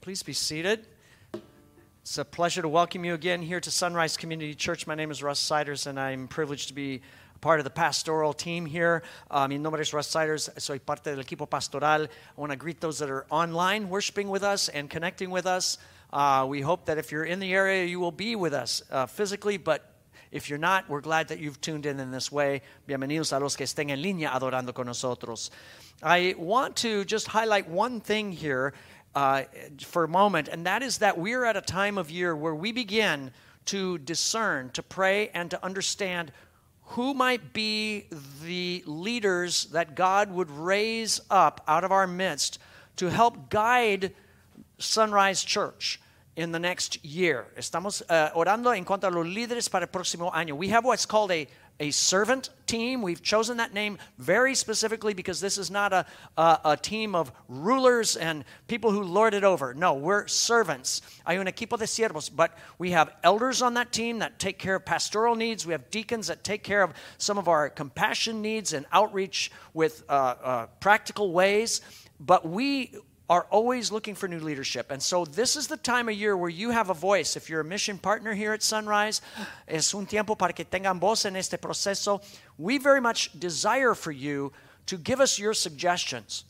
Please be seated. It's a pleasure to welcome you again here to Sunrise Community Church. My name is Russ Siders, and I'm privileged to be part of the pastoral team here. Uh, mi nombre es Russ Siders. Soy parte del equipo pastoral. I want to greet those that are online worshiping with us and connecting with us. Uh, we hope that if you're in the area, you will be with us uh, physically, but if you're not, we're glad that you've tuned in in this way. Bienvenidos a los que estén en línea adorando con nosotros. I want to just highlight one thing here uh, for a moment, and that is that we're at a time of year where we begin to discern, to pray, and to understand who might be the leaders that God would raise up out of our midst to help guide Sunrise Church in the next year. Estamos uh, orando en cuanto a los líderes para el próximo año. We have what's called a a servant team. We've chosen that name very specifically because this is not a, a, a, team of rulers and people who lord it over. No, we're servants. Hay un equipo de siervos, but we have elders on that team that take care of pastoral needs. We have deacons that take care of some of our compassion needs and outreach with uh, uh, practical ways. But we are always looking for new leadership. And so this is the time of year where you have a voice. If you're a mission partner here at Sunrise, es un tiempo para que tengan voz en este proceso. We very much desire for you to give us your suggestions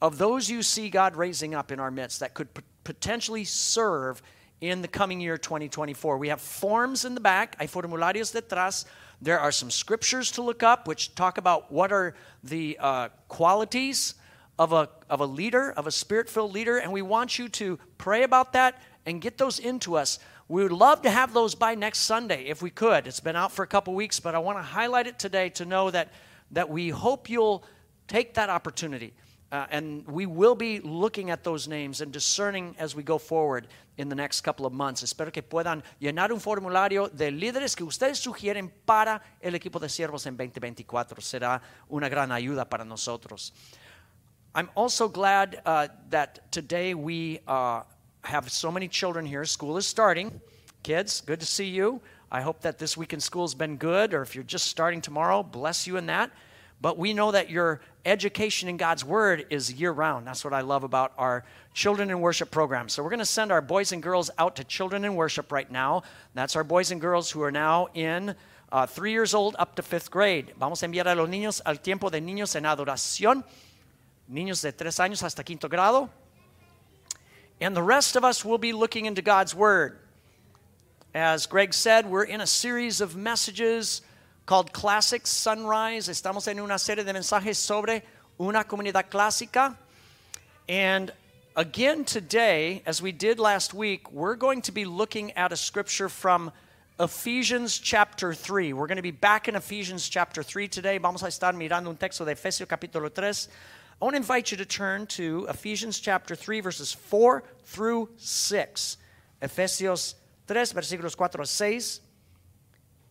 of those you see God raising up in our midst that could p- potentially serve in the coming year 2024. We have forms in the back, hay formularios detrás. There are some scriptures to look up which talk about what are the uh, qualities of a, of a leader, of a spirit filled leader, and we want you to pray about that and get those into us. We would love to have those by next Sunday if we could. It's been out for a couple weeks, but I want to highlight it today to know that, that we hope you'll take that opportunity. Uh, and we will be looking at those names and discerning as we go forward in the next couple of months. Espero que puedan llenar un formulario de líderes que ustedes sugieren para el equipo de siervos en 2024. Será una gran ayuda para nosotros. I'm also glad uh, that today we uh, have so many children here. School is starting. Kids, good to see you. I hope that this week in school has been good, or if you're just starting tomorrow, bless you in that. But we know that your education in God's Word is year round. That's what I love about our Children in Worship program. So we're going to send our boys and girls out to Children in Worship right now. That's our boys and girls who are now in uh, three years old up to fifth grade. Vamos a enviar a los niños al tiempo de niños en adoración niños de tres años hasta quinto grado. And the rest of us will be looking into God's Word. As Greg said, we're in a series of messages called Classic Sunrise. Estamos en una serie de mensajes sobre una comunidad clásica. And again today, as we did last week, we're going to be looking at a scripture from Ephesians chapter 3. We're going to be back in Ephesians chapter 3 today. Vamos a estar mirando un texto de Efesios capítulo 3. I want to invite you to turn to Ephesians chapter 3, verses 4 through 6. Efesios 3, versículos 4 a 6.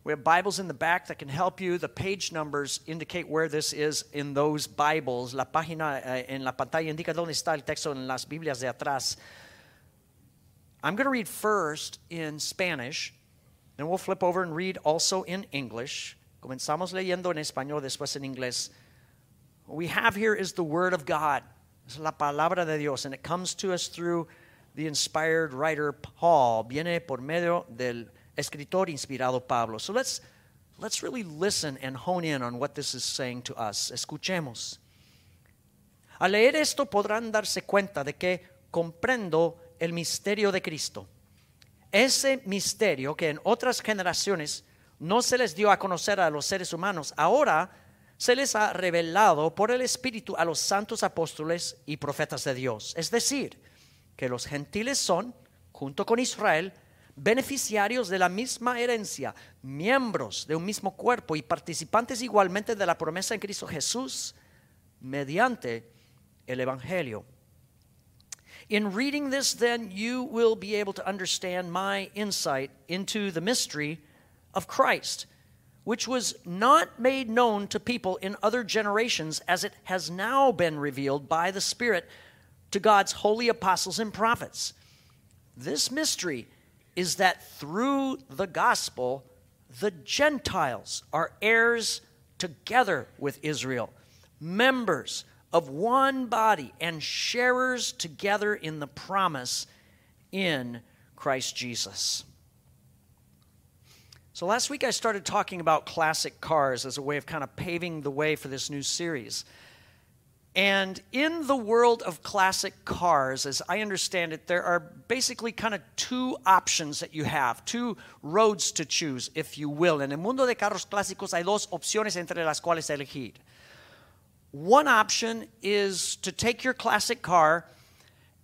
We have Bibles in the back that can help you. The page numbers indicate where this is in those Bibles. La página eh, en la pantalla indica dónde está el texto en las Biblias de atrás. I'm going to read first in Spanish, then we'll flip over and read also in English. Comenzamos leyendo en español, después en inglés. What we have here is the Word of God. Es la palabra de Dios, and it comes to us through the inspired writer Paul. Viene por medio del escritor inspirado Pablo. So let's, let's really listen and hone in on what this is saying to us. Escuchemos. Al leer esto podrán darse cuenta de que comprendo el misterio de Cristo. Ese misterio que en otras generaciones no se les dio a conocer a los seres humanos, ahora se les ha revelado por el Espíritu a los santos apóstoles y profetas de Dios. Es decir, que los gentiles son, junto con Israel, beneficiarios de la misma herencia, miembros de un mismo cuerpo y participantes igualmente de la promesa en Cristo Jesús mediante el Evangelio. In reading this, then, you will be able to understand my insight into the mystery of Christ which was not made known to people in other generations, as it has now been revealed by the Spirit to God's holy apostles and prophets. This mystery is that through the gospel, the Gentiles are heirs together with Israel, members of one body and sharers together in the promise in Christ Jesus. So, last week I started talking about classic cars as a way of kind of paving the way for this new series. And in the world of classic cars, as I understand it, there are basically kind of two options that you have, two roads to choose, if you will. En el mundo de carros clásicos hay dos opciones entre las cuales elegir. One option is to take your classic car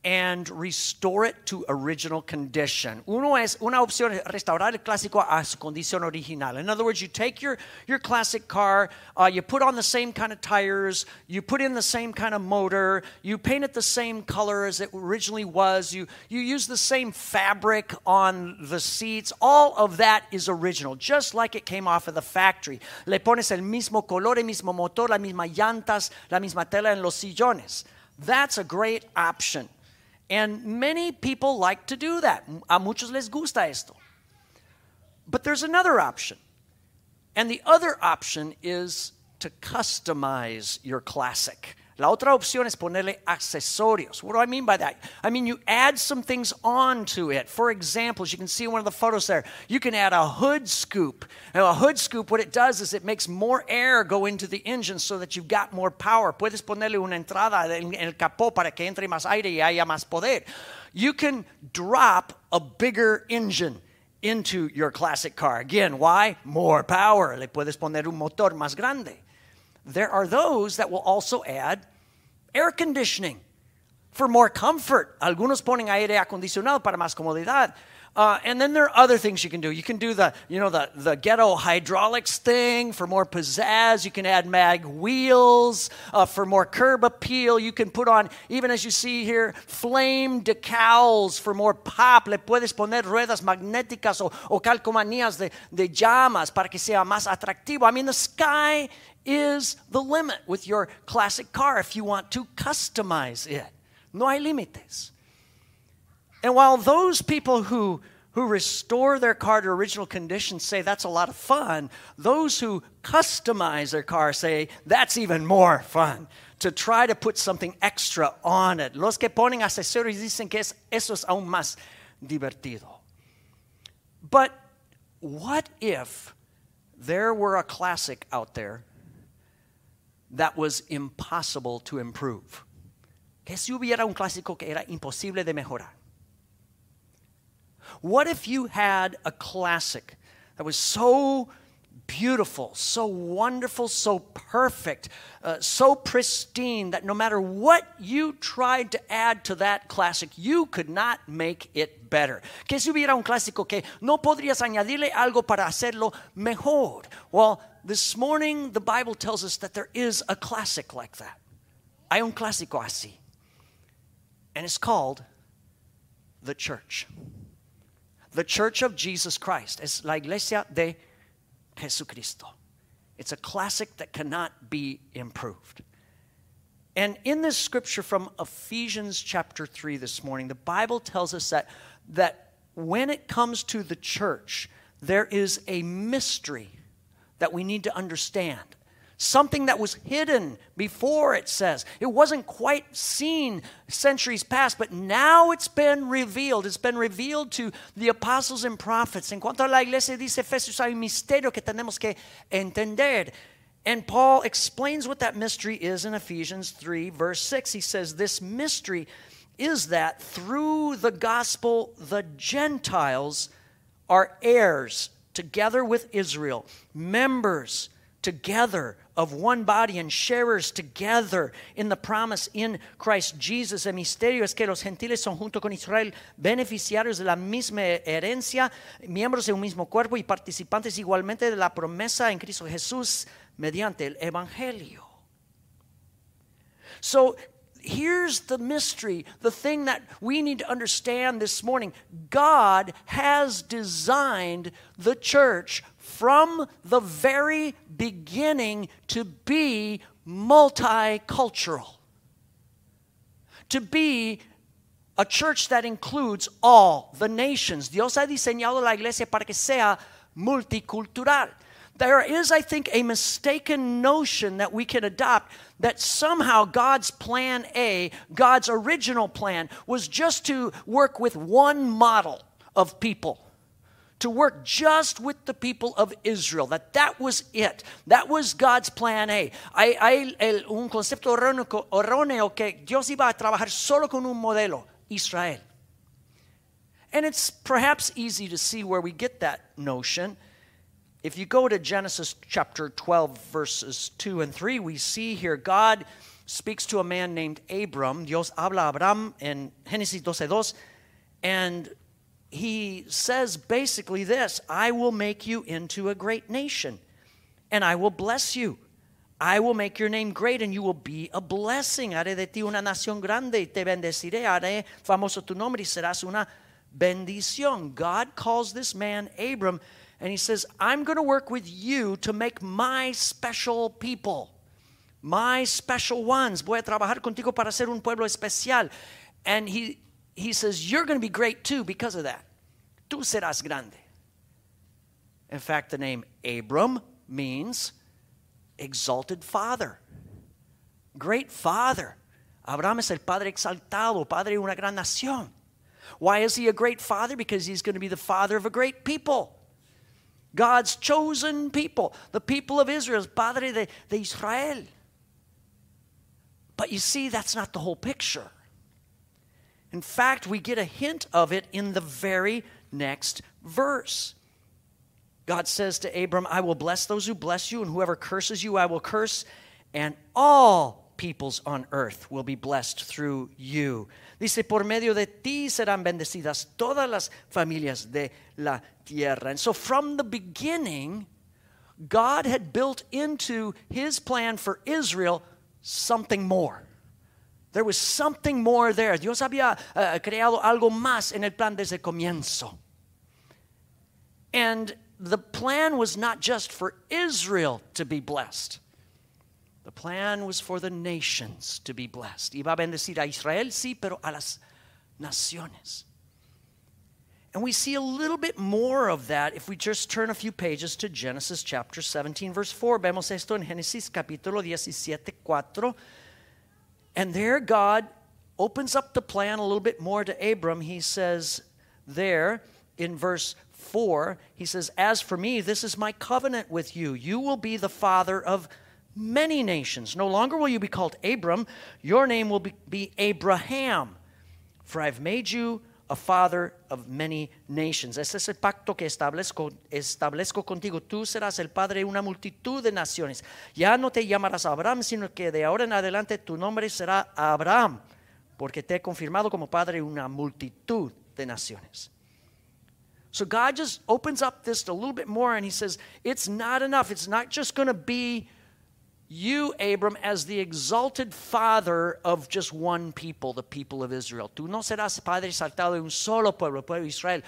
and restore it to original condition. Uno es, una opción es restaurar el clásico a su condición original. In other words, you take your, your classic car, uh, you put on the same kind of tires, you put in the same kind of motor, you paint it the same color as it originally was, you, you use the same fabric on the seats. All of that is original, just like it came off of the factory. Le pones el mismo color, el mismo motor, las mismas llantas, la misma tela en los sillones. That's a great option. And many people like to do that. A muchos les gusta esto. But there's another option. And the other option is to customize your classic. La otra opción es ponerle accesorios. What do I mean by that? I mean, you add some things onto it. For example, as you can see in one of the photos there, you can add a hood scoop. Now, a hood scoop, what it does is it makes more air go into the engine so that you've got more power. Puedes ponerle una entrada en el capó para que entre más aire y haya más poder. You can drop a bigger engine into your classic car. Again, why? More power. Le puedes poner un motor más grande. There are those that will also add air conditioning for more comfort. Algunos ponen aire acondicionado para más comodidad. Uh, and then there are other things you can do. You can do the, you know, the, the ghetto hydraulics thing for more pizzazz. You can add mag wheels uh, for more curb appeal. You can put on, even as you see here, flame decals for more pop. Le puedes poner ruedas magnéticas o, o calcomanías de, de llamas para que sea más atractivo. I mean, the sky is the limit with your classic car if you want to customize it. No hay límites. And while those people who, who restore their car to original condition say that's a lot of fun, those who customize their car say that's even more fun to try to put something extra on it. Los que ponen accesorios dicen que es, eso es aún más divertido. But what if there were a classic out there that was impossible to improve? Que si hubiera un clásico que era imposible de mejorar. What if you had a classic that was so beautiful, so wonderful, so perfect, uh, so pristine that no matter what you tried to add to that classic, you could not make it better. Que si hubiera un clásico que no podrías añadirle algo para hacerlo mejor. Well, this morning the Bible tells us that there is a classic like that. Hay un clásico así. And it's called the church. The church of Jesus Christ. Es la iglesia de Jesucristo. It's a classic that cannot be improved. And in this scripture from Ephesians chapter 3 this morning, the Bible tells us that, that when it comes to the church, there is a mystery that we need to understand something that was hidden before, it says. It wasn't quite seen centuries past, but now it's been revealed. It's been revealed to the apostles and prophets. En cuanto a la iglesia, dice Efesios, hay un misterio que tenemos que entender. And Paul explains what that mystery is in Ephesians 3, verse 6. He says, This mystery is that through the gospel, the Gentiles are heirs together with Israel, members together of one body and sharers together in the promise in Christ Jesus. El misterio es que los gentiles son junto con Israel beneficiarios de la misma herencia, miembros de un mismo cuerpo y participantes igualmente de la promesa en Cristo Jesús mediante el Evangelio. So here's the mystery, the thing that we need to understand this morning. God has designed the church from the very beginning to be multicultural, to be a church that includes all the nations. Dios ha diseñado la iglesia para que sea multicultural. there is, I think, a mistaken notion that we can adopt that somehow God's plan A, God's original plan, was just to work with one model of people to work just with the people of Israel, that that was it. That was God's plan A. Hay, hay el, un concepto erróneo que Dios iba a trabajar solo con un modelo, Israel. And it's perhaps easy to see where we get that notion. If you go to Genesis chapter 12, verses 2 and 3, we see here God speaks to a man named Abram. Dios habla a Abraham en Génesis 12:2, and he says basically this I will make you into a great nation, and I will bless you. I will make your name great, and you will be a blessing. Haré de ti una nación grande y te bendeciré. Haré famoso tu nombre y serás una bendición. God calls this man Abram, and he says, I'm going to work with you to make my special people, my special ones. Voy a trabajar contigo para ser un pueblo especial. And he he says, You're going to be great too because of that. Tú serás grande. In fact, the name Abram means exalted father, great father. Abraham es el padre exaltado, padre de una gran nación. Why is he a great father? Because he's going to be the father of a great people. God's chosen people, the people of Israel, padre de, de Israel. But you see, that's not the whole picture. In fact, we get a hint of it in the very next verse. God says to Abram, I will bless those who bless you, and whoever curses you, I will curse, and all peoples on earth will be blessed through you. Dice, por medio de ti serán bendecidas todas las familias de la tierra. And so from the beginning, God had built into his plan for Israel something more. There was something more there. Dios había uh, creado algo más en el plan desde el comienzo. And the plan was not just for Israel to be blessed. The plan was for the nations to be blessed. Iba a bendecir a Israel, sí, pero a las naciones. And we see a little bit more of that if we just turn a few pages to Genesis chapter 17, verse 4. Vemos esto en Génesis capítulo 17, 4. And there, God opens up the plan a little bit more to Abram. He says there in verse 4, he says, As for me, this is my covenant with you. You will be the father of many nations. No longer will you be called Abram, your name will be, be Abraham, for I've made you a father of many nations. Es el pacto que establezco, establezco contigo. Tú serás el padre de una multitud de naciones. Ya no te llamarás Abraham, sino que de ahora en adelante tu nombre será Abraham, porque te he confirmado como padre de una multitud de naciones. So God just opens up this a little bit more and he says, it's not enough. It's not just going to be you, Abram, as the exalted father of just one people, the people of Israel. Tú no serás padre exaltado de un solo pueblo, pueblo Israel.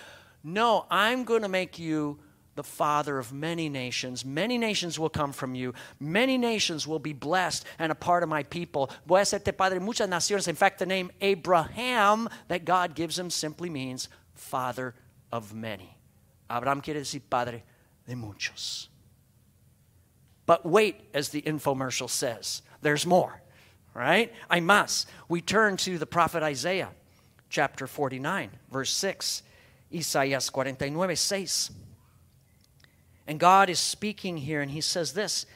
No, I'm going to make you the father of many nations. Many nations will come from you. Many nations will be blessed and a part of my people. Voy a hacerte padre muchas naciones. In fact, the name Abraham that God gives him simply means father of many. Abraham quiere decir padre de muchos. But wait, as the infomercial says, there's more, right? I must. We turn to the prophet Isaiah, chapter 49, verse 6. Isaías 49, 6. And God is speaking here, and He says this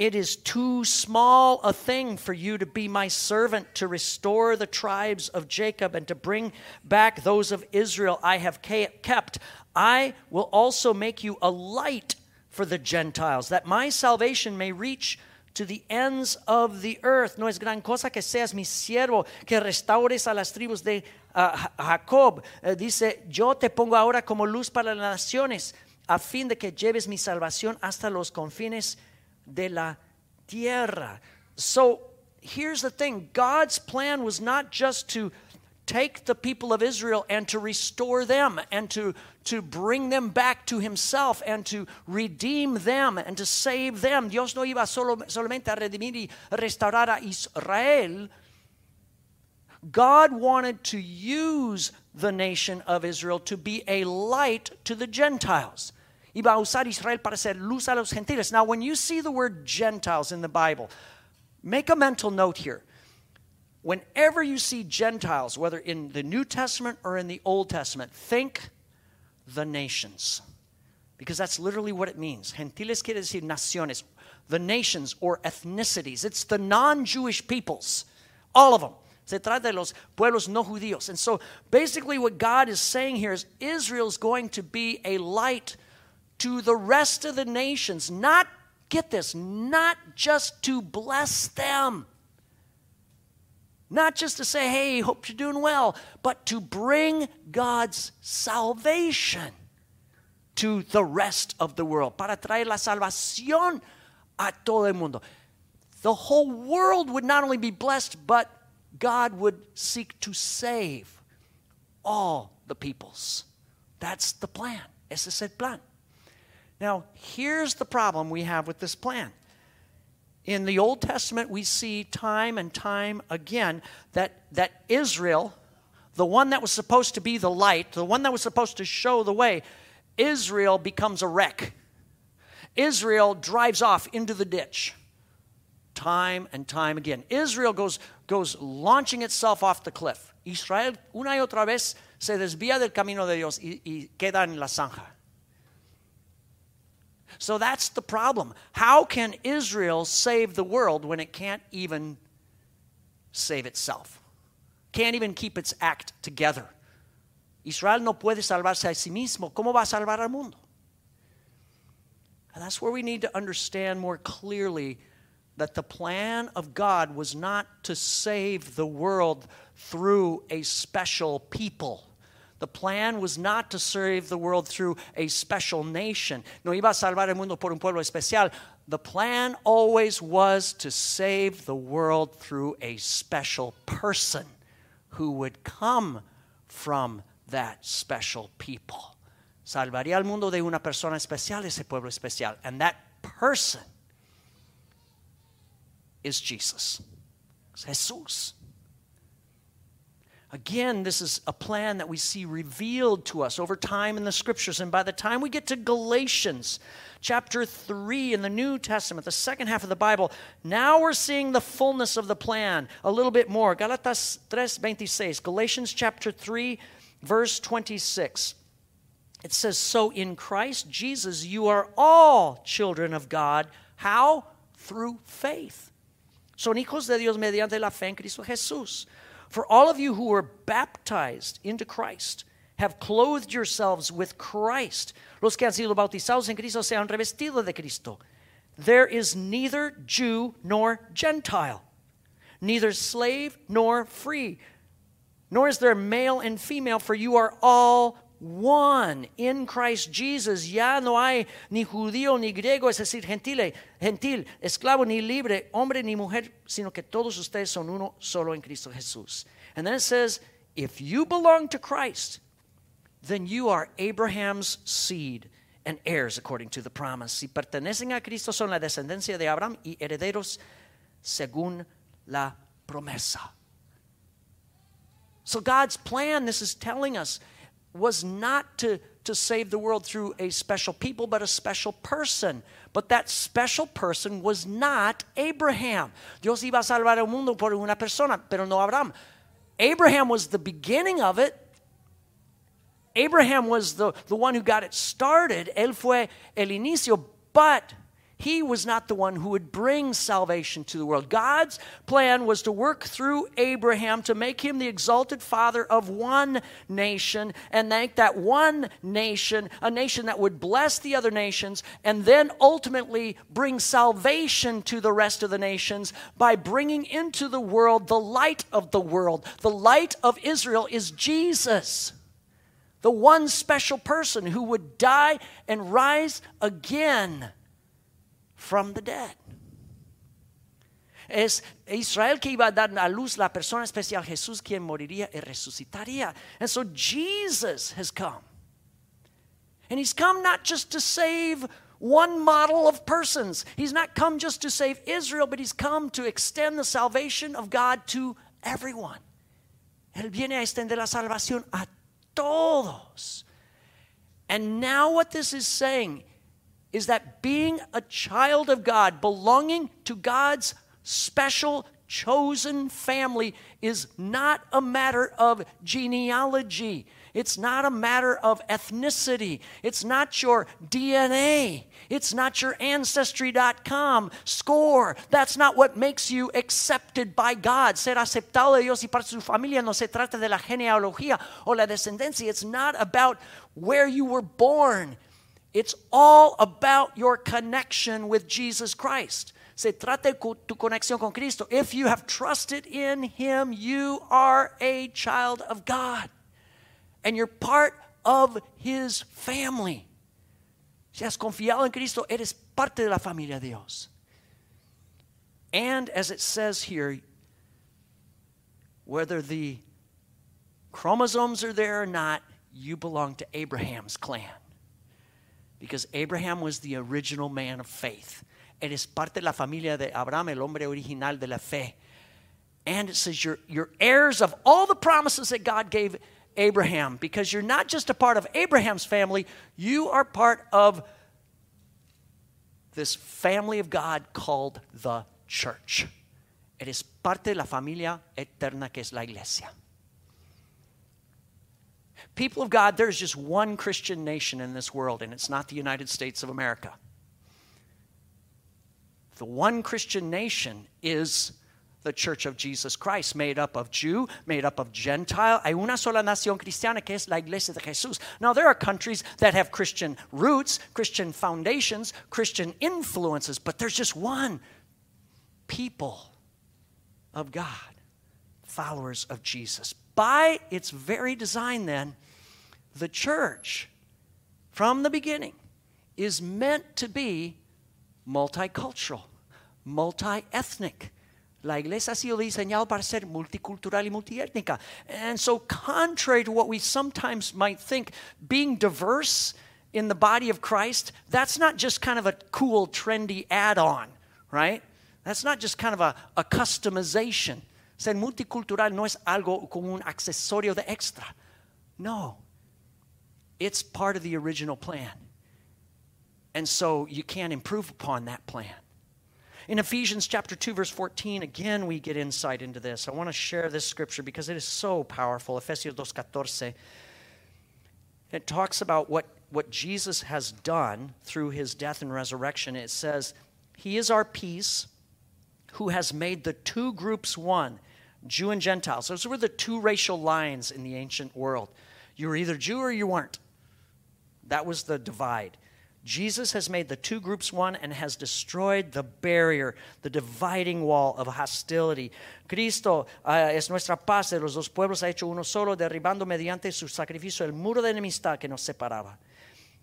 It is too small a thing for you to be my servant to restore the tribes of Jacob and to bring back those of Israel I have kept. I will also make you a light for the Gentiles, that my salvation may reach to the ends of the earth. No es gran cosa que seas mi siervo, que restaures a las tribus de uh, Jacob. Uh, dice, yo te pongo ahora como luz para las naciones, a fin de que lleves mi salvación hasta los confines de la tierra. So here's the thing God's plan was not just to take the people of Israel and to restore them and to, to bring them back to Himself and to redeem them and to save them. Dios no iba solo, solamente a redimir y restaurar a Israel. God wanted to use the nation of Israel to be a light to the Gentiles. Iba a usar Israel para ser luz a los gentiles. Now, when you see the word Gentiles in the Bible, make a mental note here. Whenever you see Gentiles, whether in the New Testament or in the Old Testament, think the nations. Because that's literally what it means. Gentiles quiere decir naciones, the nations or ethnicities. It's the non Jewish peoples, all of them. Se trata de los pueblos no judíos. And so basically, what God is saying here is Israel's going to be a light to the rest of the nations. Not, get this, not just to bless them. Not just to say, hey, hope you're doing well, but to bring God's salvation to the rest of the world. Para traer la salvación a todo el mundo. The whole world would not only be blessed, but God would seek to save all the peoples. That's the plan. Ese es el plan. Now, here's the problem we have with this plan. In the Old Testament, we see time and time again that, that Israel, the one that was supposed to be the light, the one that was supposed to show the way, Israel becomes a wreck. Israel drives off into the ditch time and time again. Israel goes, goes launching itself off the cliff. Israel una y otra vez se desvía del camino de Dios y, y queda en la zanja. So that's the problem. How can Israel save the world when it can't even save itself? Can't even keep its act together. Israel no puede salvarse a sí mismo. ¿Cómo va a salvar al mundo? And that's where we need to understand more clearly that the plan of God was not to save the world through a special people. The plan was not to save the world through a special nation. No iba a salvar el mundo por un pueblo especial. The plan always was to save the world through a special person who would come from that special people. Salvaría al mundo de una persona especial, ese pueblo especial. And that person is Jesus. Es Jesús. Again, this is a plan that we see revealed to us over time in the scriptures. And by the time we get to Galatians chapter 3 in the New Testament, the second half of the Bible, now we're seeing the fullness of the plan a little bit more. Gálatas 3:26, Galatians chapter 3 verse 26. It says, "So in Christ Jesus you are all children of God. How? Through faith." Son hijos de Dios mediante la fe en Cristo Jesús. For all of you who were baptized into Christ have clothed yourselves with Christ. Los que han sido bautizados en Cristo se han revestido de Cristo. There is neither Jew nor Gentile, neither slave nor free, nor is there male and female, for you are all one in Christ Jesus. Ya no hay ni judío ni griego, es decir, gentil, gentil, esclavo ni libre, hombre ni mujer, sino que todos ustedes son uno solo en Cristo Jesús. And then it says, if you belong to Christ, then you are Abraham's seed and heirs according to the promise. Si pertenecen a Cristo, son la descendencia de Abraham y herederos según la promesa. So God's plan, this is telling us, was not to, to save the world through a special people, but a special person. But that special person was not Abraham. Dios iba a salvar el mundo por una persona, pero no Abraham. Abraham was the beginning of it. Abraham was the, the one who got it started. Él fue el inicio, but he was not the one who would bring salvation to the world. God's plan was to work through Abraham to make him the exalted father of one nation and make that one nation a nation that would bless the other nations and then ultimately bring salvation to the rest of the nations by bringing into the world the light of the world. The light of Israel is Jesus the one special person who would die and rise again from the dead. Es Israel que iba a dar a luz la persona especial, Jesús quien moriría y resucitaría. And so Jesus has come. And he's come not just to save one model of persons. He's not come just to save Israel, but he's come to extend the salvation of God to everyone. Él viene a extender la salvación a todos. And now, what this is saying is that being a child of God, belonging to God's special chosen family, is not a matter of genealogy. It's not a matter of ethnicity. It's not your DNA. It's not your ancestry.com score. That's not what makes you accepted by God. Ser aceptado de Dios y para su familia no se trata de la genealogía o la descendencia. It's not about where you were born. It's all about your connection with Jesus Christ. Se trata tu conexión con Cristo. If you have trusted in Him, you are a child of God. And you're part of His family. Si has confiado en Cristo, eres parte de la familia de Dios. And as it says here, whether the chromosomes are there or not, you belong to Abraham's clan. Because Abraham was the original man of faith. Eres parte de la familia de Abraham, el hombre original de la fe. And it says you're, you're heirs of all the promises that God gave Abraham because you're not just a part of Abraham's family, you are part of this family of God called the church. Eres parte de la familia eterna que es la iglesia. People of God, there's just one Christian nation in this world, and it's not the United States of America. The one Christian nation is the church of Jesus Christ, made up of Jew, made up of Gentile. Hay una sola nación cristiana que es la iglesia de Jesús. Now, there are countries that have Christian roots, Christian foundations, Christian influences, but there's just one people of God, followers of Jesus. By its very design, then, the church, from the beginning, is meant to be multicultural, multi ethnic La iglesia ha sido diseñada para ser multicultural y multiétnica. And so, contrary to what we sometimes might think, being diverse in the body of Christ, that's not just kind of a cool, trendy add on, right? That's not just kind of a, a customization. Ser multicultural no es algo como un accesorio de extra. No. It's part of the original plan. And so you can't improve upon that plan. In Ephesians chapter 2 verse 14 again we get insight into this. I want to share this scripture because it is so powerful. Efesios 2:14. It talks about what what Jesus has done through his death and resurrection. It says, "He is our peace who has made the two groups one, Jew and Gentiles." Those were the two racial lines in the ancient world. You were either Jew or you weren't. That was the divide. Jesus has made the two groups one and has destroyed the barrier, the dividing wall of hostility. Cristo uh, es nuestra paz de los dos pueblos, ha hecho uno solo, derribando mediante su sacrificio el muro de enemistad que nos separaba.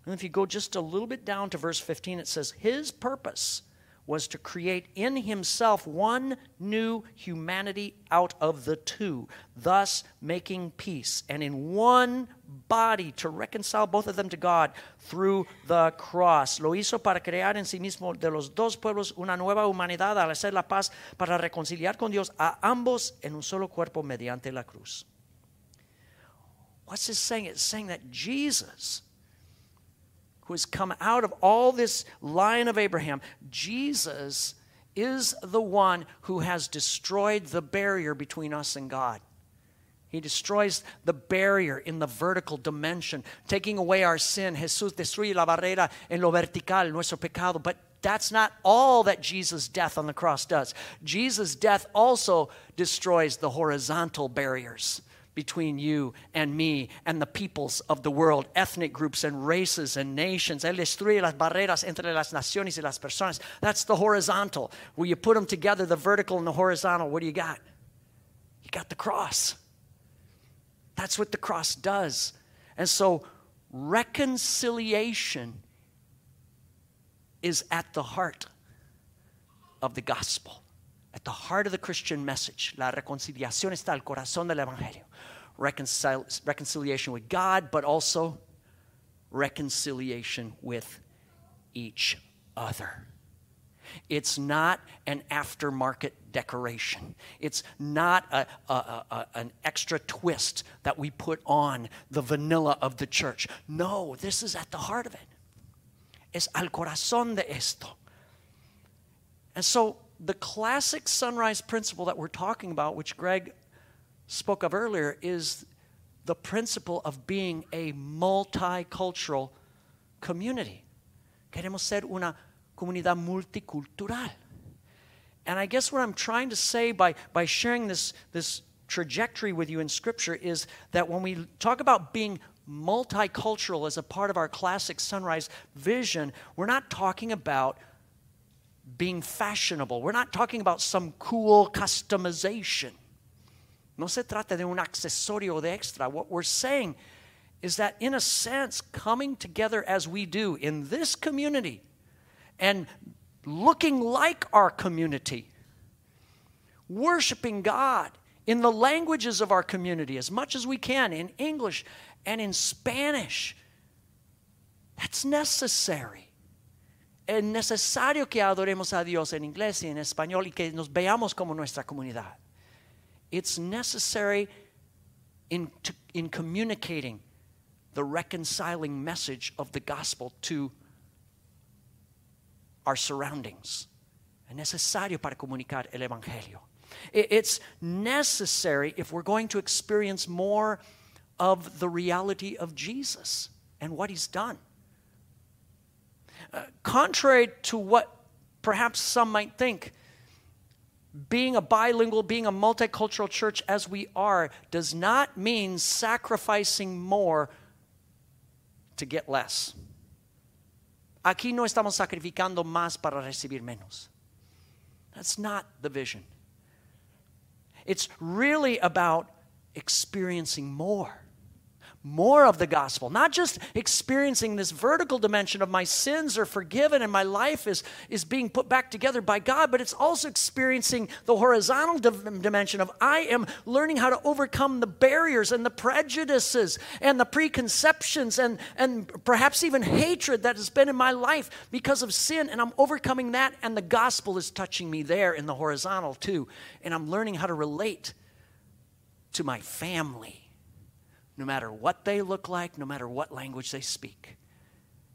And if you go just a little bit down to verse 15, it says, His purpose was to create in himself one new humanity out of the two, thus making peace, and in one body to reconcile both of them to God through the cross. Lo hizo para crear en sí mismo de los dos pueblos una nueva humanidad al hacer la paz, para reconciliar con Dios a ambos en un solo cuerpo mediante la cruz. What's this saying? It's saying that Jesus who has come out of all this line of Abraham, Jesus is the one who has destroyed the barrier between us and God. He destroys the barrier in the vertical dimension, taking away our sin. Jesús destruye la barrera en lo vertical, nuestro pecado. But that's not all that Jesus' death on the cross does. Jesus' death also destroys the horizontal barriers between you and me and the peoples of the world, ethnic groups and races and nations. Él destruye las barreras entre las naciones y las personas. That's the horizontal. Where you put them together, the vertical and the horizontal, what do you got? You got the cross. That's what the cross does. And so, reconciliation is at the heart of the gospel, at the heart of the Christian message. La reconciliación está al corazón del Evangelio reconcil- reconciliation with God, but also reconciliation with each other. It's not an aftermarket decoration. It's not a, a, a, an extra twist that we put on the vanilla of the church. No, this is at the heart of it. Es al corazón de esto. And so, the classic sunrise principle that we're talking about, which Greg spoke of earlier, is the principle of being a multicultural community. Queremos ser una comunidad multicultural. And I guess what I'm trying to say by, by sharing this, this trajectory with you in Scripture is that when we talk about being multicultural as a part of our classic sunrise vision, we're not talking about being fashionable. We're not talking about some cool customization. No se trata de un accesorio de extra. What we're saying is that, in a sense, coming together as we do in this community and looking like our community, worshiping God in the languages of our community as much as we can, in English and in Spanish. That's necessary. Es necesario que adoremos a Dios en inglés y en español y que nos veamos como nuestra comunidad. It's necessary in, to, in communicating the reconciling message of the gospel to our surroundings. Es necesario para comunicar el evangelio. It's necessary if we're going to experience more of the reality of Jesus and what he's done. Contrary to what perhaps some might think, being a bilingual, being a multicultural church as we are, does not mean sacrificing more to get less. Aquí no estamos sacrificando más para recibir menos. That's not the vision. It's really about experiencing more more of the gospel, not just experiencing this vertical dimension of my sins are forgiven and my life is, is being put back together by God, but it's also experiencing the horizontal dimension of I am learning how to overcome the barriers and the prejudices and the preconceptions and, and perhaps even hatred that has been in my life because of sin, and I'm overcoming that, and the gospel is touching me there in the horizontal too, and I'm learning how to relate to my family no matter what they look like, no matter what language they speak.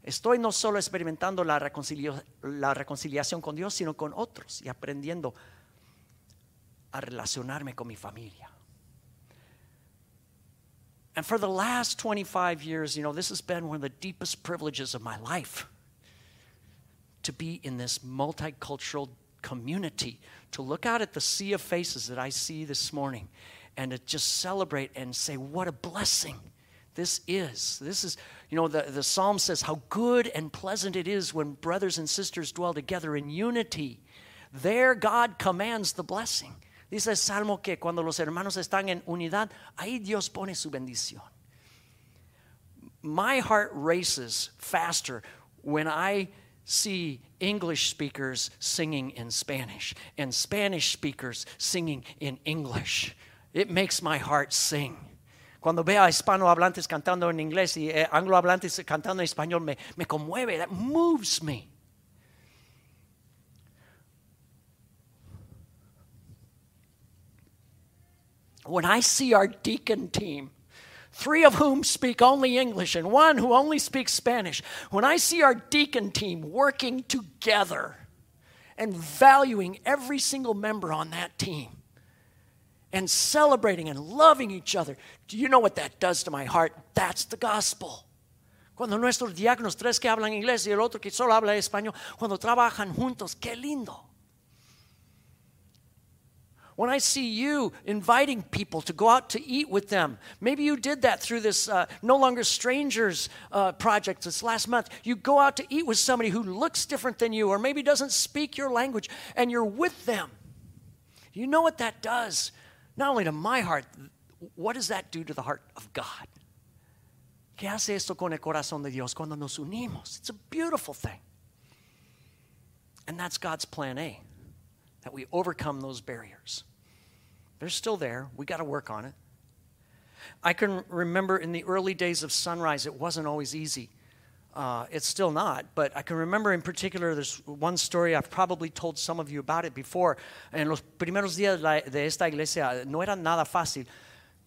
Estoy no solo experimentando la, la reconciliación con Dios, sino con otros y aprendiendo a relacionarme con mi familia. And for the last 25 years, you know, this has been one of the deepest privileges of my life to be in this multicultural community, to look out at the sea of faces that I see this morning and to just celebrate and say, what a blessing this is. This is, you know, the, the psalm says how good and pleasant it is when brothers and sisters dwell together in unity. There, God commands the blessing. Dice el Salmo que cuando los hermanos están en unidad, ahí Dios pone su bendición. My heart races faster when I see English speakers singing in Spanish and Spanish speakers singing in English. It makes my heart sing. Cuando veo a hispanohablantes cantando en inglés y eh, anglohablantes cantando en español, me, me conmueve. That moves me. When I see our deacon team, three of whom speak only English and one who only speaks Spanish, when I see our deacon team working together and valuing every single member on that team, and celebrating and loving each other. Do you know what that does to my heart? That's the gospel. Cuando nuestros diáconos, tres que hablan inglés y el otro que solo habla español, cuando trabajan juntos, qué lindo. When I see you inviting people to go out to eat with them, maybe you did that through this uh, No Longer Strangers uh, project this last month. You go out to eat with somebody who looks different than you or maybe doesn't speak your language and you're with them. You know what that does? Not only to my heart, what does that do to the heart of God? ¿Qué hace esto con el corazón de Dios cuando nos unimos? It's a beautiful thing. And that's God's plan A, that we overcome those barriers. They're still there. We got to work on it. I can remember in the early days of Sunrise, it wasn't always easy. Uh, it's still not, but I can remember in particular there's one story, I've probably told some of you about it before. En los primeros días de esta iglesia no era nada fácil.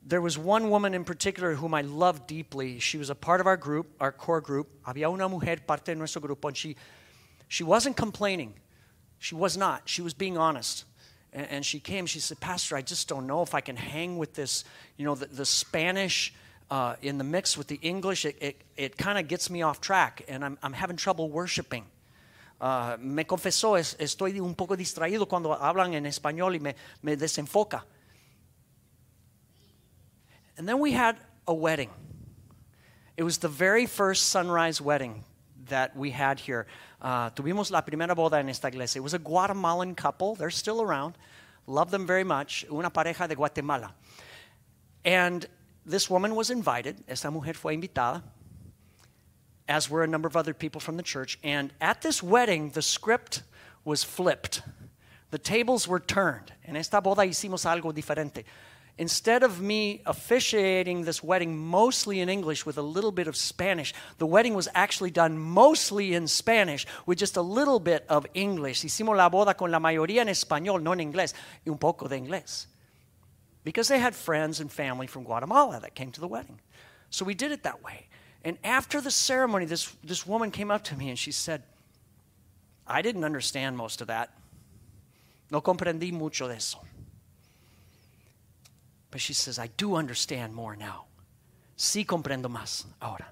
there was one woman in particular whom I loved deeply. She was a part of our group, our core group. Había una mujer parte de nuestro grupo, and she, she wasn't complaining. She was not. She was being honest. And, she came, she said, Pastor, I just don't know if I can hang with this, you know, the, the Spanish uh, in the mix with the English. It, it, it kind of gets me off track, and I'm, I'm having trouble worshiping. Uh, me confesó, es, estoy un poco distraído cuando hablan en español y me, me desenfoca. And then we had a wedding. It was the very first sunrise wedding that we had here. Uh, tuvimos la primera boda en esta iglesia. It was a Guatemalan couple. They're still around. Love them very much. Una pareja de Guatemala. And this woman was invited. Esta mujer fue invitada, as were a number of other people from the church. And at this wedding, the script was flipped. The tables were turned. En esta boda hicimos algo diferente instead of me officiating this wedding mostly in English with a little bit of Spanish, the wedding was actually done mostly in Spanish with just a little bit of English. Hicimos la boda con la mayoría en español, no en inglés, y un poco de inglés. Because they had friends and family from Guatemala that came to the wedding. So we did it that way. And after the ceremony, this, this woman came up to me and she said, I didn't understand most of that. No comprendí mucho de eso. But she says, I do understand more now. Sí comprendo más ahora.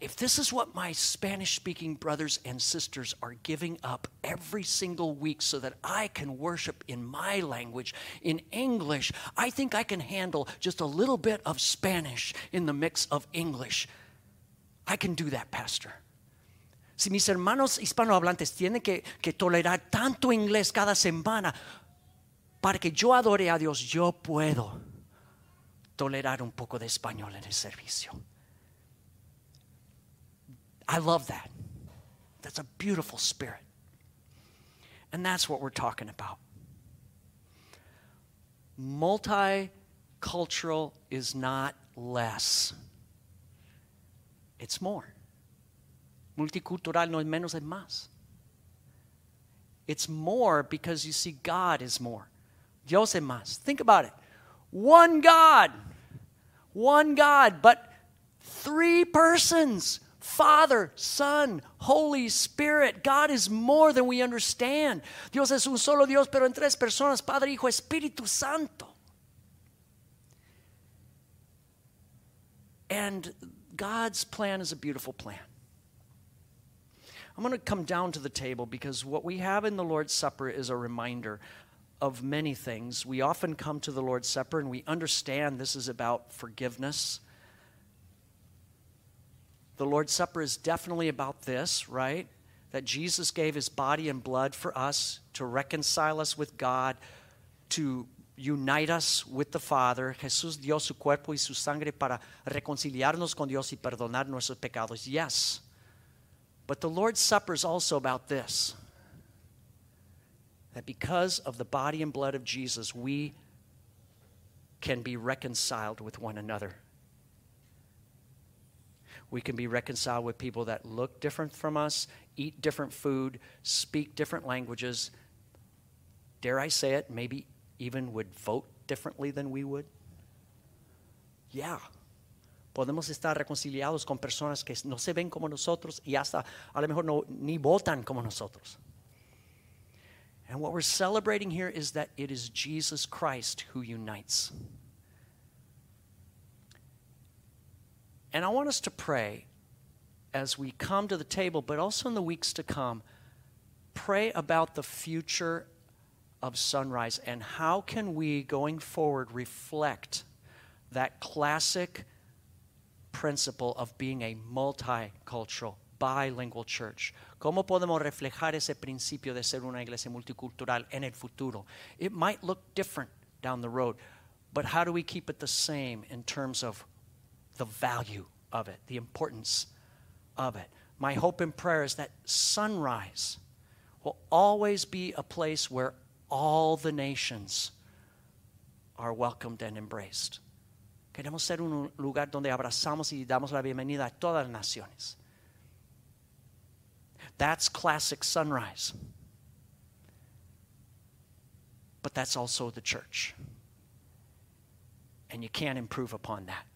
If this is what my Spanish speaking brothers and sisters are giving up every single week so that I can worship in my language, in English, I think I can handle just a little bit of Spanish in the mix of English. I can do that, Pastor. Si mis hermanos hispanohablantes tienen que, que tolerar tanto inglés cada semana, para que yo adore a Dios, yo puedo tolerar un poco de español en el servicio. I love that. That's a beautiful spirit. And that's what we're talking about. Multicultural is not less, it's more. Multicultural no es menos, es más. It's more because you see, God is more. Dios es más. Think about it. One God. One God, but three persons Father, Son, Holy Spirit. God is more than we understand. Dios es un solo Dios, pero en tres personas, Padre, Hijo, Espíritu Santo. And God's plan is a beautiful plan. I'm going to come down to the table because what we have in the Lord's Supper is a reminder of many things. We often come to the Lord's Supper and we understand this is about forgiveness. The Lord's Supper is definitely about this, right? That Jesus gave his body and blood for us to reconcile us with God, to unite us with the Father. Jesús dio su cuerpo y su sangre para reconciliarnos con Dios y perdonar nuestros pecados. Yes. But the Lord's Supper is also about this that because of the body and blood of Jesus, we can be reconciled with one another. We can be reconciled with people that look different from us, eat different food, speak different languages. Dare I say it, maybe even would vote differently than we would? Yeah. Podemos estar reconciliados con personas que no se ven como nosotros y hasta a lo mejor no, ni votan como nosotros. And what we're celebrating here is that it is Jesus Christ who unites. And I want us to pray as we come to the table, but also in the weeks to come, pray about the future of sunrise and how can we going forward reflect that classic principle of being a multicultural bilingual church? ¿Cómo podemos reflejar ese principio de ser una iglesia multicultural en el futuro? It might look different down the road, but how do we keep it the same in terms of the value of it, the importance of it? My hope and prayer is that sunrise will always be a place where all the nations are welcomed and embraced. Queremos ser un lugar donde abrazamos y damos la bienvenida a todas las naciones. That's classic sunrise. But that's also the church. and you can't improve upon that.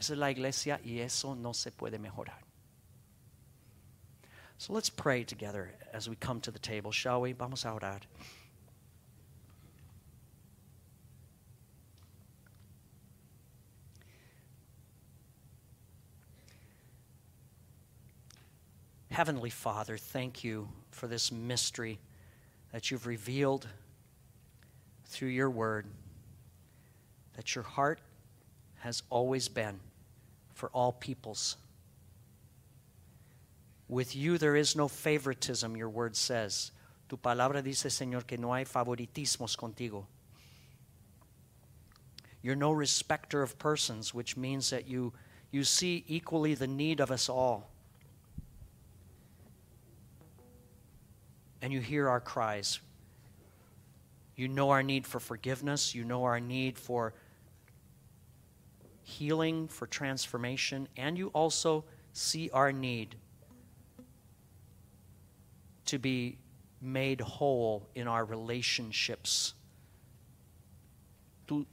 Esa es la iglesia y eso no se puede mejorar. So let's pray together as we come to the table, shall we? Vamos a orar. Heavenly Father, thank you for this mystery that you've revealed through your word, that your heart has always been for all peoples. With you there is no favoritism, your word says. Tu palabra dice, Señor, que no hay favoritismos contigo. You're no respecter of persons, which means that you, you see equally the need of us all. and you hear our cries. You know our need for forgiveness. You know our need for healing, for transformation, and you also see our need to be made whole in our relationships. Tú,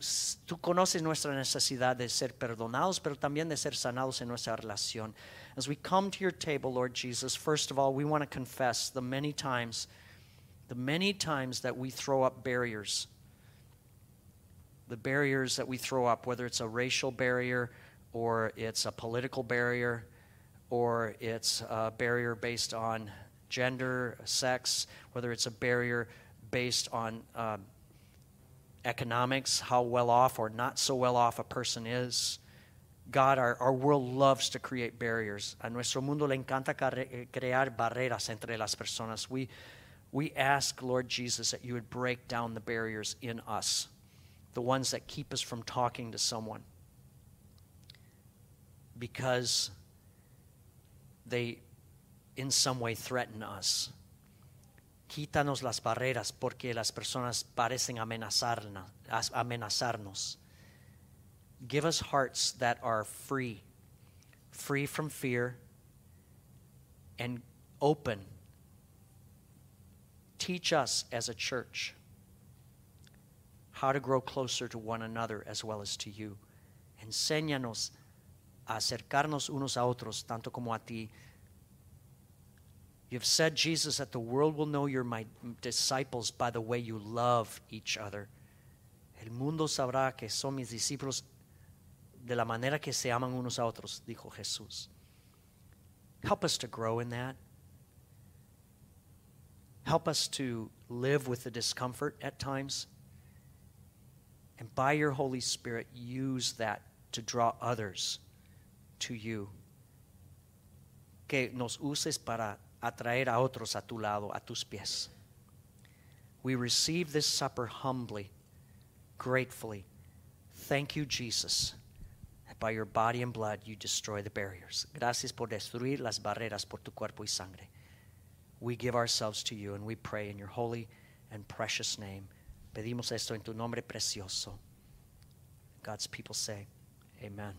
tú, conoces nuestra necesidad de ser perdonados, pero también de ser sanados en nuestra relación. As we come to your table, Lord Jesus, first of all, we want to confess the many times, the many times that we throw up barriers. The barriers that we throw up, whether it's a racial barrier or it's a political barrier or it's a barrier based on gender, sex, whether it's a barrier based on uh, economics, how well off or not so well off a person is God, our, our world loves to create barriers. A nuestro mundo le encanta crear barreras entre las personas. We, we ask, Lord Jesus, that you would break down the barriers in us, the ones that keep us from talking to someone because they, in some way, threaten us. Quítanos las barreras porque las personas parecen amenazarnos. Give us hearts that are free, free from fear, and open. Teach us as a church how to grow closer to one another as well as to you. Enséñanos a acercarnos unos a otros, tanto como a ti. You've said, Jesus, that the world will know you're my disciples by the way you love each other. El mundo sabrá que son mis discípulos de la manera que se aman unos a otros, dijo Jesús. Help us to grow in that. Help us to live with the discomfort at times. And by your Holy Spirit, use that to draw others to you. Que nos uses para atraer a otros a tu lado, a tus pies. We receive this supper humbly, gratefully. Thank you, Jesus. By your body and blood, you destroy the barriers. Gracias por destruir las barreras por tu cuerpo y sangre. We give ourselves to you and we pray in your holy and precious name. Pedimos esto en tu nombre precioso. God's people say, Amen.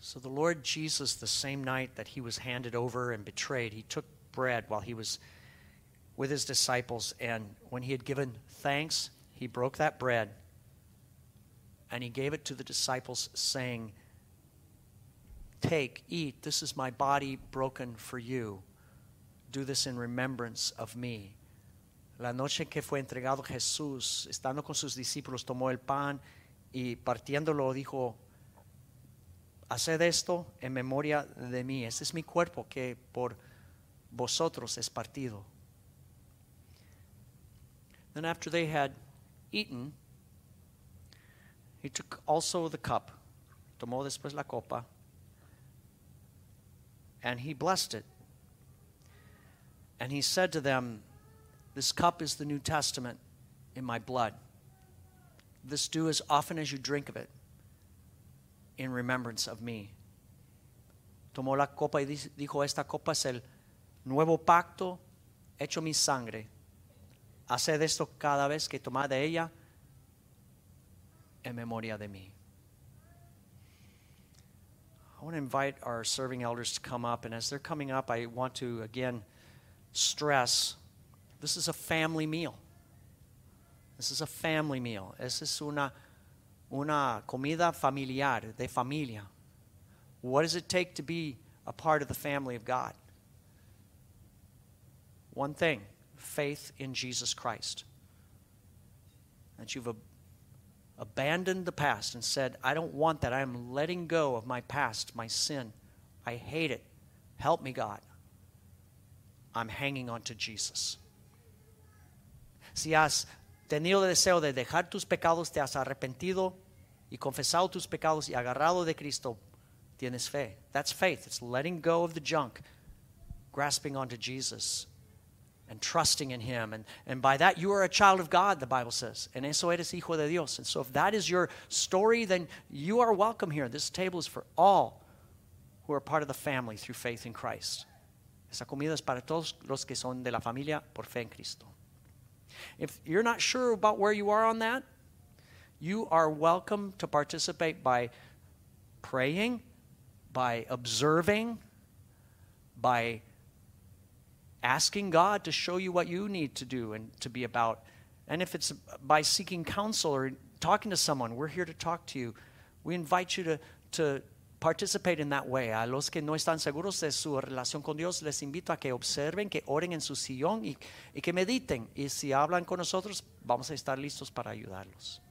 So the Lord Jesus, the same night that he was handed over and betrayed, he took bread while he was with his disciples. And when he had given thanks, he broke that bread and he gave it to the disciples, saying, Take, eat, this is my body broken for you. Do this in remembrance of me. La noche que fue entregado Jesús, estando con sus discípulos, tomó el pan y partiéndolo dijo, Haced esto en memoria de mí. Este es mi cuerpo que por vosotros es partido. Then after they had eaten, he took also the cup, tomó después la copa, and he blessed it. And he said to them, This cup is the New Testament in my blood. This do as often as you drink of it in remembrance of me. Tomó la copa y dijo, Esta copa es el nuevo pacto hecho mi sangre. Haced esto cada vez que tomad de ella en memoria de mí. I want to invite our serving elders to come up, and as they're coming up, I want to again stress this is a family meal. This is a family meal. Esa es una, una comida familiar, de familia. What does it take to be a part of the family of God? One thing faith in Jesus Christ. That you've ab- abandoned the past and said, I don't want that. I am letting go of my past, my sin. I hate it. Help me, God. I'm hanging on to Jesus. Si has tenido el deseo de dejar tus pecados, te has arrepentido y confesado tus pecados y agarrado de Cristo, tienes fe. That's faith. It's letting go of the junk, grasping onto Jesus and trusting in Him. And, and by that, you are a child of God, the Bible says. En eso eres hijo de Dios. And so, if that is your story, then you are welcome here. This table is for all who are part of the family through faith in Christ. Esa comida es para todos los que son de la familia por fe en Cristo. If you're not sure about where you are on that, you are welcome to participate by praying, by observing, by asking God to show you what you need to do and to be about. And if it's by seeking counsel or talking to someone, we're here to talk to you. We invite you to, to participate in that way. A los que no están seguros de su relación con Dios, les invito a que observen, que oren en su sillón y, y que mediten. Y si hablan con nosotros, vamos a estar listos para ayudarlos.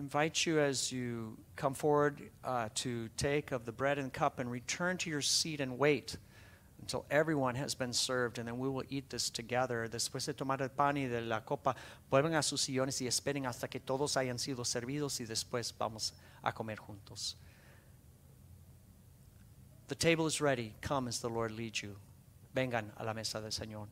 Invite you as you come forward uh, to take of the bread and cup and return to your seat and wait until everyone has been served, and then we will eat this together. Después de tomar el pan y de la copa, vuelven a sus sillones y esperen hasta que todos hayan sido servidos y después vamos a comer juntos. The table is ready. Come as the Lord leads you. Vengan a la mesa del Señor.